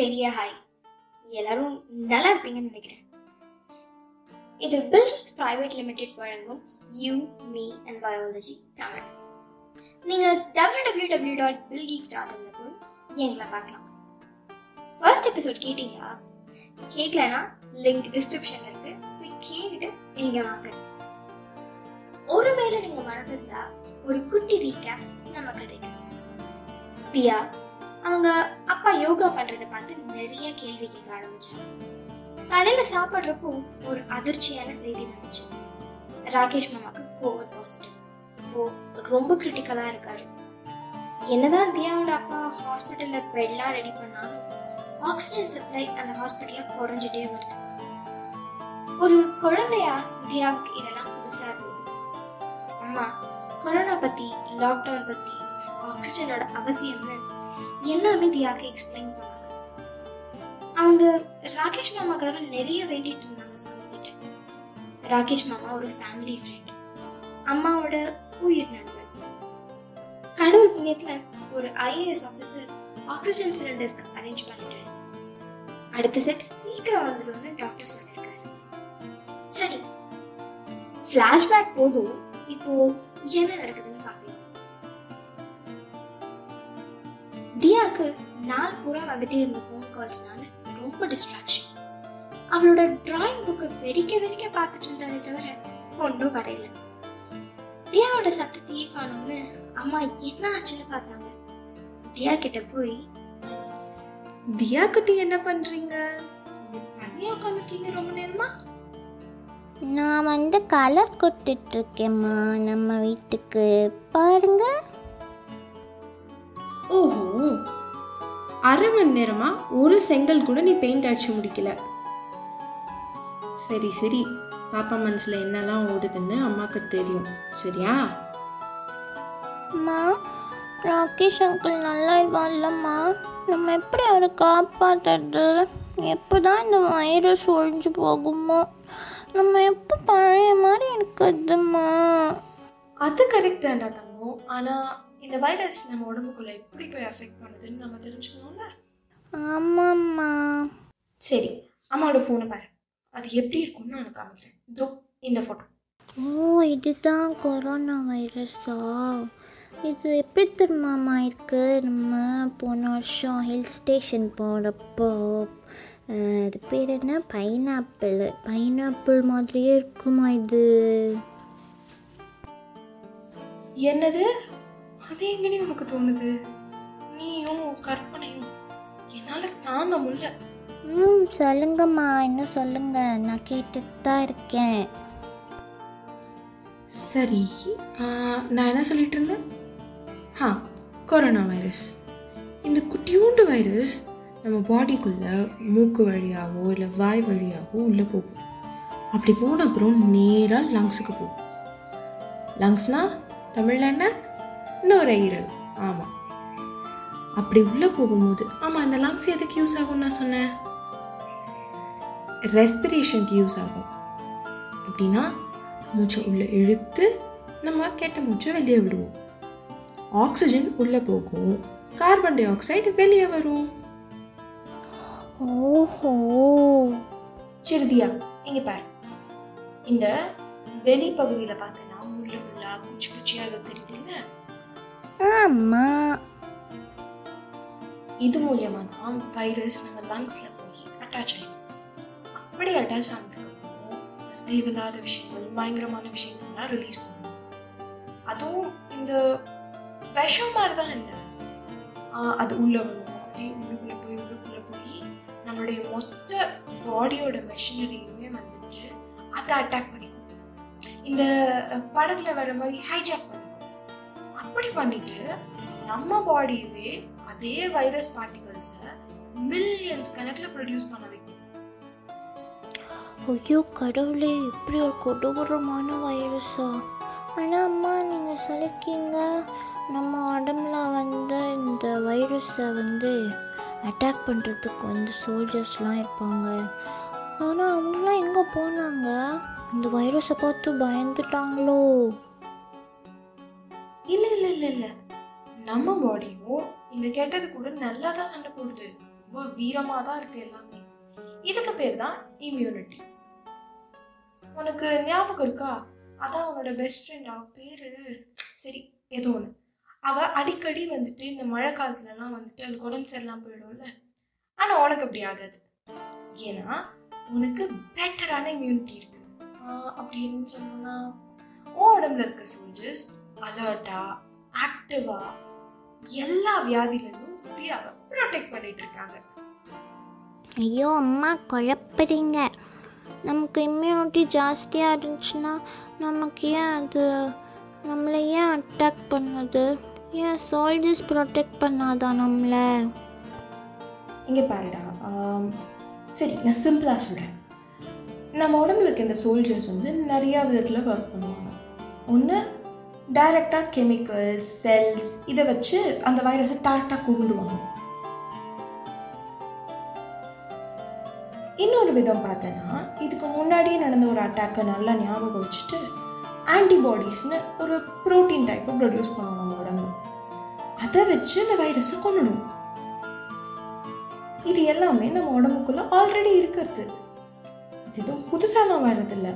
பெரிய ஹாய். எல்லாரும் நல்லா இருப்பீங்கன்னு நினைக்கிறேன். இது பில்டிங்ஸ் பிரைவேட் லிமிடெட் வழங்கும் you me and biology Tamil. நீங்கள் டபிள்யூ டபிள்யூ டபிள்யூ டாட் பில்கீக்ஸ் டாட் போய் எங்களை பார்க்கலாம். ஃபர்ஸ்ட் எபிசோட் கேட்டிங்களா? கேட்கலனா லிங்க் டிஸ்கிரிப்ஷனில் இருக்கு. போய் கேட்டுட்டு நீங்க வாங்க. ஒருவேளை நீங்க மறந்துருந்தா ஒரு குட்டி ரீகேப் நம்ம கதைக்கு. பியா அவங்க அப்பா யோகா பண்றத பார்த்து நிறைய கேள்வி கேட்க ஆரம்பிச்சாங்க. காலையில சாப்பிட்றப்போ ஒரு அதிர்ச்சியான செய்தி வந்துச்சு. ராகேஷ் மாமாக்கு கோவிட் பாசிட்டிவ் இப்போ ரொம்ப கிரிட்டிக்கலா இருக்காரு. என்னதான் தியாவோட அப்பா ஹாஸ்பிட்டல்ல பெட்லாம் ரெடி பண்ணாலும் ஆக்சிஜன் சப்ளை அந்த ஹாஸ்பிட்டல்ல குறைஞ்சிட்டே வருது. ஒரு குழந்தையா தியாவுக்கு இதெல்லாம் புதுசா இருந்தது. அம்மா கொரோனா பத்தி லாக்டவுன் பத்தி ஆக்சிஜனோட அவசியம்னு எல்லாமே அமைதியாக எக்ஸ்பிளைன் பண்ணாங்க அவங்க ராகேஷ் மாமாக்காக நிறைய வேண்டிட்டு இருந்தாங்க சாமி கிட்ட. ராகேஷ் மாமா ஒரு ஃபேமிலி ஃப்ரெண்ட் அம்மாவோட உயிர் நண்பன் கடவுள் புண்ணியத்தில் ஒரு ஐஏஎஸ் ஆஃபீஸர் ஆக்சிஜன் சிலிண்டர்ஸ்க்கு அரேஞ்ச் பண்ணிட்டாரு. அடுத்த செட் சீக்கிரம் வந்துடும்னு டாக்டர் சொல்லியிருக்காரு. சரி ஃப்ளாஷ்பேக் போதும். இப்போ என்ன நடக்குது? தியாக்கு நாள் பூரா வந்துட்டே இருந்த ஃபோன் கால்ஸ்னால ரொம்ப டிஸ்ட்ராக்ஷன் அவளோட டிராயிங் புக்கை வெறிக்க வெறிக்க பார்த்துட்டு இருந்தாலே தவிர ஒன்றும் வரையல. தியாவோட சத்தத்தையே காணும்னு அம்மா என்ன ஆச்சுன்னு பார்த்தாங்க. தியா கிட்ட போய் தியா குட்டி என்ன பண்றீங்க? தனியா உட்காந்துருக்கீங்க ரொம்ப நேரமா? நான் வந்து கலர் கொடுத்துட்டு இருக்கேம்மா நம்ம வீட்டுக்கு பாருங்க. ஓஹோ அரை மணி நேரமா ஒரு செங்கல் கூட நீ பெயிண்ட் அடிச்சு முடிக்கல. சரி சரி. பாப்பா மனசுல என்னெல்லாம் ஓடுதுன்னு அம்மாக்கு தெரியும். சரியா? அம்மா ராகேஷ் அங்கிள் நல்லா இல்லம்மா. நம்ம எப்படி அவரை காப்பாற்றுறது எப்போ தான் இந்த வைரஸ் ஒழிஞ்சு போகுமோ? நம்ம எப்போ பழைய மாதிரி இருக்குதும்மா அது கரெக்ட் தான்டா தங்கம். ஆனா இந்த வைரஸ் நம்ம உடம்புக்குள்ள எப்படி போய் அஃபெக்ட் பண்ணுதுன்னு நம்ம தெரிஞ்சுக்கணும்ல? ஆமாம்மா. சரி அம்மாவோட ஃபோனை பாரு. அது எப்படி இருக்கும்னு நான் காமிக்கிறேன். இதோ இந்த ஃபோட்டோ ஓ இதுதான் கொரோனா வைரஸா இது எப்படி தெரியுமாம்மா இருக்கு? நம்ம போன வருஷம் ஹில் ஸ்டேஷன் போகிறப்போ அஹ், அது பேர் என்ன? பைனாப்பிள் பைனாப்பிள் மாதிரியே இருக்குமா இது? என்னது? அது எங்கடி உனக்கு தோணுது? நீயும் கற்பனையும். என்னால தாங்க முடியல. ம் சொல்லுங்கம்மா. இன்னும் சொல்லுங்க. நான் கேட்டுட்டு தான் இருக்கேன். சரி நான் என்ன சொல்லிட்டு இருந்தேன் ஆ கொரோனா வைரஸ். இந்த குட்டியூண்டு வைரஸ் நம்ம பாடிக்குள்ள மூக்கு வழியாவோ இல்லை வாய் வழியாவோ உள்ளே போகும். அப்படி போன அப்புறம் நேராக லங்ஸுக்கு போகும். லங்ஸ்னா தமிழில் என்ன? நுரையீரல் ஆமாம் அப்படி உள்ளே போகும்போது ஆமாம் இந்த லங்ஸ் எதுக்கு யூஸ் ஆகும்னு நான் சொன்னேன்? ரெஸ்பிரேஷனுக்கு யூஸ் ஆகும். அப்படின்னா மூச்சை உள்ளே இழுத்து நம்ம கெட்ட மூச்சை வெளியே விடுவோம். ஆக்சிஜன் உள்ளே போகும். கார்பன் டை ஆக்சைடு வெளியே வரும். ஓஹோ. சிறுதியா இங்க பாரு. இந்த வெளி பகுதியில பார்த்தேன்னா முள்ளு முள்ளா குச்சி குச்சியாக தெரியுதுல்ல ஆமாம் இது மூலியமா தான் வைரஸ் நம்ம லங்ஸ்ல போய் அட்டாச் ஆகிடும் அப்படி அட்டாச் ஆனதுக்கு அப்புறம் தேவையில்லாத விஷயங்கள் பயங்கரமான விஷயங்கள்லாம் ரிலீஸ் பண்ணும். அதுவும் இந்த விஷம் மாதிரி தான் இல்லை. ஆஹ் அது உள்ள வரும். அப்படியே உள்ளுக்குள்ள போய் உள்ளுக்குள்ள போய் நம்மளுடைய மொத்த பாடியோட மெஷினரியுமே வந்துட்டு அதை அட்டாக் பண்ணிக்கும். இந்த படத்தில் படத்துல வர மாதிரி ஹைஜாக் பண்ணி அப்படி பண்ணிட்டு நம்ம பாடியவே அதே வைரஸ் பார்ட்டிகல்ஸை மில்லியன்ஸ் கணக்கில் ப்ரொடியூஸ் பண்ண வைக்கும். ஐயோ கடவுளே இப்படி ஒரு கொடூரமான வைரஸா ஆனால் அம்மா நீங்கள் சொல்லியிருக்கீங்க நம்ம உடம்புல வந்து இந்த வைரஸை வந்து அட்டாக் பண்ணுறதுக்கு வந்து சோல்ஜர்ஸ்லாம் இருப்பாங்க. ஆனால் அவங்களாம் எங்கே போனாங்க? இந்த வைரஸை பார்த்து பயந்துட்டாங்களோ? இல்லை இல்லை இல்லை இல்லை. நம்ம பாடியும் இந்த கெட்டது கூட நல்லா தான் சண்டை போடுது. ரொம்ப வீரமாக தான் இருக்குது எல்லாமே. இதுக்கு பேர் தான் இம்யூனிட்டி உனக்கு ஞாபகம் இருக்கா? அதான் அவனோட பெஸ்ட் ஃப்ரெண்ட் அவ பேர்? சரி ஏதோ ஒன்று அவள் அடிக்கடி வந்துட்டு இந்த மழை காலத்துலலாம் வந்துட்டு அவளுக்கு உடம்பு சரியில்லாம போயிடும்ல. ஆனால் உனக்கு அப்படி ஆகாது. ஏன்னா உனக்கு பெட்டரான இம்யூனிட்டி இருக்குது அப்படின்னு சொன்னால் உடம்புல இருக்க சோல்ஜர்ஸ் அலர்ட்டா ஆக்டிவா எல்லா வியாதியிலிருந்தும் இந்தியாவை ப்ரொடெக்ட் பண்ணிட்டு இருக்காங்க. ஐயோ அம்மா குழப்புறீங்க. நமக்கு இம்யூனிட்டி ஜாஸ்தியாக இருந்துச்சுன்னா நமக்கு ஏன் அது? நம்மளை ஏன் அட்டாக் பண்ணுது? ஏன் சோல்ஜர்ஸ் ப்ரொடெக்ட் பண்ணாதா நம்மளை? இங்கே பாருடா சரி நான் சிம்பிளாக சொல்கிறேன் நம்ம உடம்புல இருக்க இந்த சோல்ஜர்ஸ் வந்து நிறையா விதத்தில் ஒர்க் பண்ணுவாங்க. ஒன்று டைரெக்டாக கெமிக்கல்ஸ் செல்ஸ் இதை வச்சு அந்த வைரஸை டேரெக்டாக கொண்டுடுவாங்க இன்னொரு விதம் பார்த்தேன்னா இதுக்கு முன்னாடியே நடந்த ஒரு அட்டாக்கை நல்லா ஞாபகம் வச்சுட்டு ஆன்டிபாடிஸ்னு ஒரு ப்ரோட்டீன் டைப்பை ப்ரொடியூஸ் பண்ணுவோம் நம்ம உடம்பு. அதை வச்சு இந்த வைரஸை கொண்டுடும் இது எல்லாமே நம்ம உடம்புக்குள்ள ஆல்ரெடி இருக்கிறது. இது எதுவும் புதுசாக நான் வர்றதில்லை.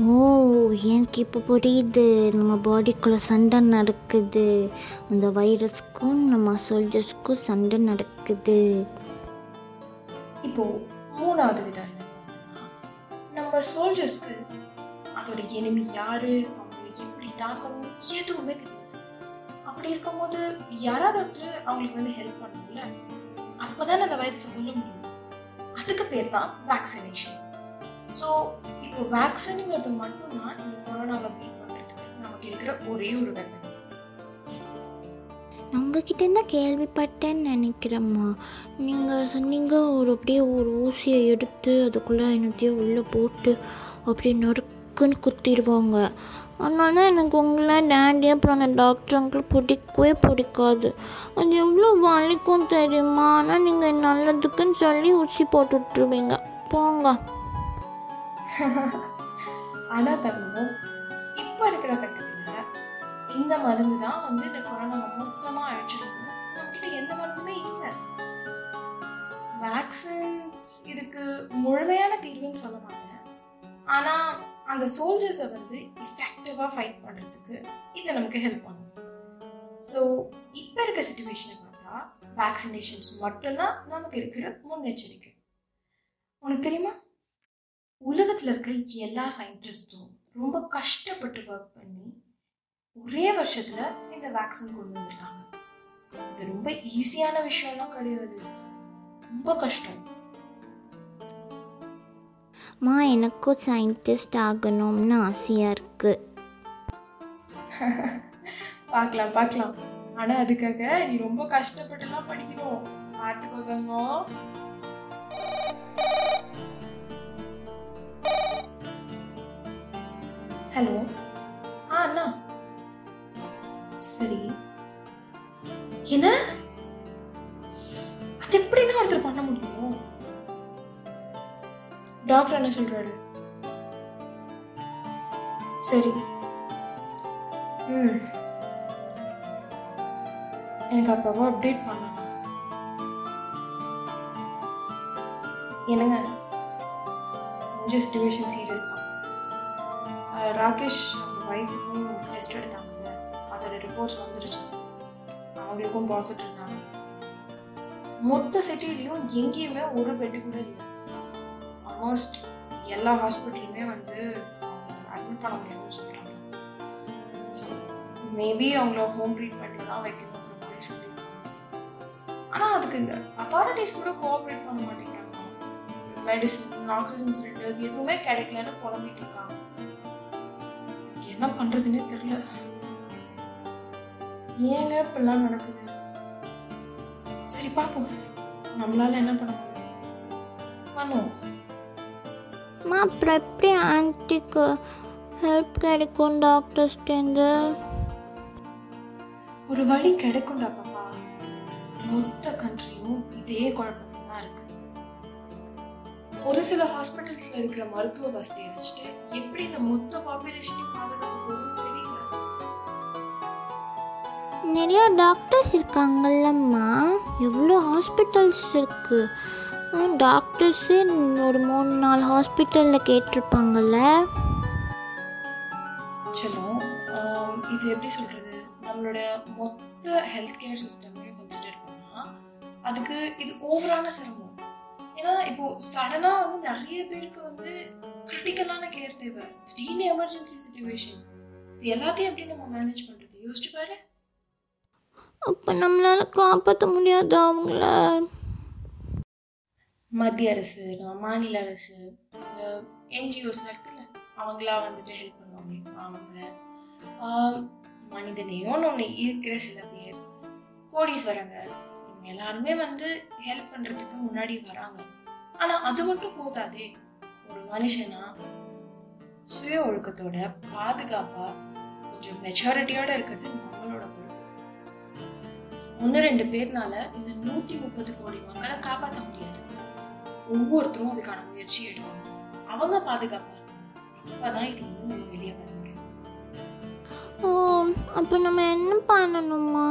ஓ எனக்கு இப்போ புரியுது. நம்ம பாடிக்குள்ளே சண்டை நடக்குது. அந்த வைரஸ்க்கும் நம்ம சோல்ஜர்ஸ்க்கும் சண்டை நடக்குது. இப்போ மூணாவது விதம் நம்ம சோல்ஜர்ஸ்க்கு அதோட எளிமை யாரு? அவங்களை எப்படி தாக்கணும்? எதுவுமே தெரியாது. அப்படி இருக்கும்போது யாராவது ஒருத்தர் அவங்களுக்கு வந்து ஹெல்ப் பண்ணணும்ல? அப்போதான் அந்த வைரஸை கொல்ல முடியும். அதுக்கு பேர் தான் வேக்சினேஷன் ஸோ இப்போ வேக்சினுங்கிறது மட்டும்தான் இந்த கொரோனாவை பீட் பண்ணுறதுக்கு நமக்கு இருக்கிற ஒரே ஒரு வெப்பன் உங்ககிட்ட தான் கேள்விப்பட்டேன்னு நினைக்கிறேம்மா. நீங்கள் சொன்னீங்க ஒரு அப்படியே ஒரு ஊசியை எடுத்து அதுக்குள்ளே என்னத்தையோ உள்ளே போட்டு அப்படியே நறுக்குன்னு குத்திடுவாங்க. அதனால தான் எனக்கு உங்களை டேடி அப்புறம் அந்த டாக்டர் அங்கிள் பிடிக்கவே பிடிக்காது. அது எவ்வளோ வலிக்கும் தெரியுமா? ஆனால் நீங்கள் நல்லதுக்குன்னு சொல்லி ஊசி போட்டு விட்ருவீங்க போங்க. ஆனால் தருவோம் இப்போ இருக்கிற கட்டத்தில் இந்த மருந்து தான் வந்து இந்த கொரோனாவை மொத்தமாக அழிச்சிடும் நம்மக்கிட்ட எந்த மருந்துமே இல்லை. வேக்சின்ஸ் இதுக்கு முழுமையான தீர்வுன்னு சொல்ல மாட்டேன். ஆனால் அந்த சோல்ஜர்ஸை வந்து இஃபெக்டிவாக ஃபைட் பண்ணுறதுக்கு இதை நமக்கு ஹெல்ப் பண்ணும். ஸோ இப்போ இருக்க சுச்சுவேஷனை பார்த்தா வேக்சினேஷன்ஸ் மட்டும்தான் நமக்கு இருக்கிற முன்னெச்சரிக்கை. உனக்கு தெரியுமா? உலகத்தில் இருக்க எல்லா சயின்டிஸ்ட்டும் ரொம்ப கஷ்டப்பட்டு ஒர்க் பண்ணி ஒரே வருஷத்துல இந்த வேக்சின் கொண்டு வந்திருக்காங்க. இது ரொம்ப ஈஸியான விஷயம்லாம் கிடையாது. ரொம்ப கஷ்டம். மா எனக்கும் சயின்டிஸ்ட் ஆகணும்னு ஆசையாக இருக்குது பார்க்கலாம் பார்க்கலாம் ஆனா அதுக்காக நீ ரொம்ப கஷ்டப்பட்டுலாம் படிக்கணும். பார்த்துக்கோ ஹலோ ஆ அண்ணா. சரி. என்ன? அது எப்படின்னா ஒருத்தர் பண்ண முடியும்? டாக்டர் என்ன சொல்றாரு? சரி. ம். எனக்கு அப்போவா அப்டேட் பண்ணணும். என்னங்க? கொஞ்சம் சுச்சுவேஷன் சீரியஸ் தான். ராகேஷ் அவங்க ஒய்ஃபுக்கும் டெஸ்ட் எடுத்தாங்க அதோட ரிப்போர்ட்ஸ் வந்துருச்சு. அவங்களுக்கும் பாசிட்டிவ் தான். மொத்த சிட்டிலையும் எங்கேயுமே ஒரு பெட்டு கூட இல்லை. ஆல்மோஸ்ட் எல்லா ஹாஸ்பிட்டலுமே வந்து அட்மிட் பண்ண முடியாதுன்னு சொல்கிறாங்க ஸோ மேபி அவங்கள ஹோம் ட்ரீட்மெண்ட்டில் தான் வைக்கணுங்கிற மாதிரி சொல்லியிருக்காங்க. ஆனால் அதுக்கு இந்த அத்தாரிட்டிஸ் கூட கோஆப்ரேட் பண்ண மாட்டேங்கிறாங்க. மெடிசன் ஆக்சிஜன் சிலிண்டர்ஸ் எதுவுமே கிடைக்கலன்னு புலம்பிட்டு இருக்காங்க. என்ன பண்ணுறதுன்னே தெரியல. ஏங்க இப்படிலாம் நடக்குது? சரி பார்ப்போம். நம்மளால என்ன பண்ண பண்ணுவோம். அம்மா அப்புறம் எப்படி ஆன்ட்டிக்கு ஹெல்ப் கிடைக்கும் டாக்டர்ஸ்டேருந்து ஒரு வழி கிடைக்கும்டா பாப்பா. மொத்த கண்ட்ரியும் இதே குழப்பத்தில் தான் இருக்கு. ஒரு சில ஹாஸ்பிட்டல்ஸ்ல இருக்கிற மருத்துவ வசதியை வச்சுட்டு எப்படி இந்த மொத்த பாப்புலேஷனையும் பாதுகாக்க நிறைய டாக்டர்ஸ் இருக்காங்கல்லம்மா. எவ்வளோ ஹாஸ்பிட்டல்ஸ் இருக்குது டாக்டர்ஸு ஒரு மூணு நாலு ஹாஸ்பிட்டலில் கேட்டிருப்பாங்கல்ல. செல்லம் இது எப்படி சொல்கிறது நம்மளோட மொத்த ஹெல்த் கேர் சிஸ்டமே கன்சிடர் பண்ணால் அதுக்கு இது ஓவரான சிரமம். ஏன்னா இப்போது சடனாக வந்து நிறைய பேருக்கு வந்து கிரிட்டிக்கலான கேர் தேவை. திடீர்னு எமர்ஜென்சி சுச்சுவேஷன் இது எல்லாத்தையும் எப்படி நம்ம மேனேஜ் பண்ணுறது யோசிச்சு பாரு. அப்போ நம்மளால் காப்பாற்ற முடியாது அவங்கள? மத்திய அரசு மாநில அரசு இந்த என்ஜிஓஸ்லாம் இருக்குல்ல அவங்களா வந்துட்டு ஹெல்ப் பண்ணுவாங்க அவங்க ஆம், ஒன்று இருக்கிற சில பேர் கோடீஸ்வரங்க இவங்க எல்லாருமே வந்து ஹெல்ப் பண்ணுறதுக்கு முன்னாடி வராங்க. ஆனால் அது மட்டும் போதாதே. ஒரு மனுஷனா சுய ஒழுக்கத்தோட பாதுகாப்பாக கொஞ்சம் மெச்சாரிட்டியோட இருக்கிறது நம்மளோட ஒன்று ரெண்டு பேர்னால இந்த நூற்றி முப்பது கோடி மக்களை காப்பாற்ற முடியாது. ஒவ்வொருத்தரும் அதுக்கான முயற்சி எடுக்கணும். அவங்க பாதுகாப்பா இருக்கணும். அப்பதான் இதுல இருந்து நம்ம வெளியே வர முடியும். ஓ அப்போ நம்ம என்ன பண்ணணுமா?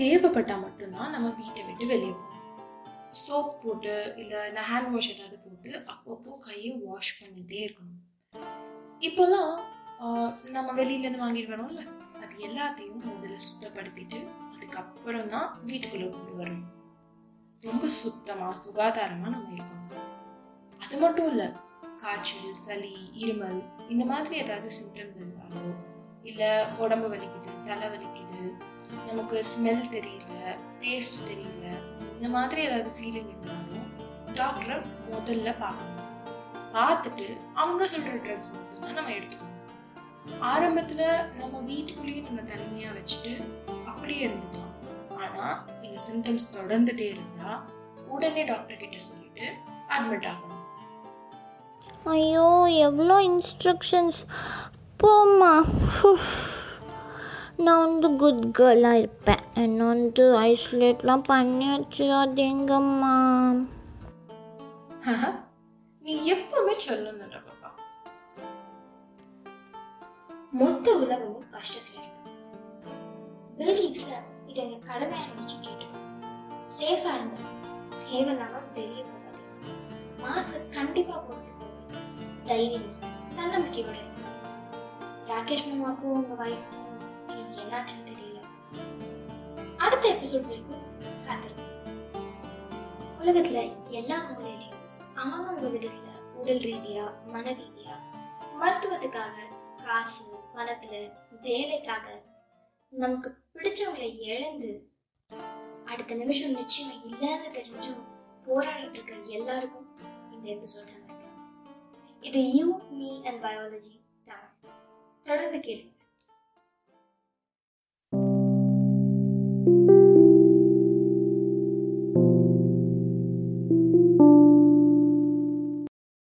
தேவைப்பட்டா மட்டும்தான் நம்ம வீட்டை விட்டு வெளியே போகணும். சோப் போட்டு இல்லை இந்த ஹேண்ட் வாஷ் ஏதாவது போட்டு அப்பப்போ கையை வாஷ் பண்ணிட்டே இருக்கணும். இப்போல்லாம் நம்ம வெளியிலேருந்து வாங்கிட்டு வரோம்ல அது எல்லாத்தையும் முதல்ல சுத்தப்படுத்திட்டு அதுக்கப்புறம் தான் வீட்டுக்குள்ளே கொண்டு வரணும். ரொம்ப சுத்தமாக சுகாதாரமாக நம்ம இருக்கணும். அது மட்டும் இல்லை காய்ச்சல் சளி இருமல் இந்த மாதிரி ஏதாவது சிம்டம்ஸ் இருந்தாலோ இல்லை உடம்பு வலிக்குது தலை வலிக்குது நமக்கு ஸ்மெல் தெரியல டேஸ்ட் தெரியல இந்த மாதிரி ஏதாவது ஃபீலிங் இருந்தாலும் டாக்டரை முதல்ல பார்க்கணும். பார்த்துட்டு அவங்க சொல்கிற ட்ரக்ஸ் மட்டும்தான் நம்ம எடுத்துக்கணும். ஆரம்பத்தில் நம்ம வீட்டுக்குள்ளேயே நம்ம தனிமையாக வச்சுட்டு அப்படியே இருந்துக்கலாம். ஆனால் இந்த சிம்டம்ஸ் தொடர்ந்துட்டே இருந்தால் உடனே டாக்டர் கிட்ட சொல்லிட்டு அட்மிட் ஆகணும். ஐயோ எவ்வளோ இன்ஸ்ட்ரக்ஷன்ஸ் போம்மா. நான் வந்து குட் கேர்ளாக இருப்பேன். என்னை வந்து ஐசோலேட்லாம் பண்ணியாச்சு அது எங்கம்மா? நீ எப்பவுமே சொல்லணுன்ற மொத்த உலகமும் கஷ்டத்துல இருக்கு. வேலீக்ஸ்ல இதை எங்க கடமையா நினைச்சு கேட்டுக்கோங்க சேஃபா இருங்க தேவையில்லாம வெளியே போகாது. மாஸ்க் கண்டிப்பா போட்டு போங்க. தைரியமா தன்னம்பிக்கையோட ராகேஷ் மாமாக்கும் உங்க ஒய்ஃப்க்கும் எனக்கு என்னாச்சுன்னு தெரியல. அடுத்த எபிசோட் வரைக்கும் காத்திருக்கேன் உலகத்துல எல்லா மூலையிலையும் அவங்கவுங்க விதத்துல உடல் ரீதியா மன ரீதியா மருத்துவத்துக்காக காசு பணத்துல வேலைக்காக நமக்கு பிடிச்சவங்களை இழந்து அடுத்த நிமிஷம் நிச்சயம் இல்லைன்னு தெரிஞ்சும் போராடிட்டு இருக்க எல்லாருக்கும் இந்த எபிசோட் சமைக்கலாம் இது you me and biology Tamil தொடர்ந்து கேள்வி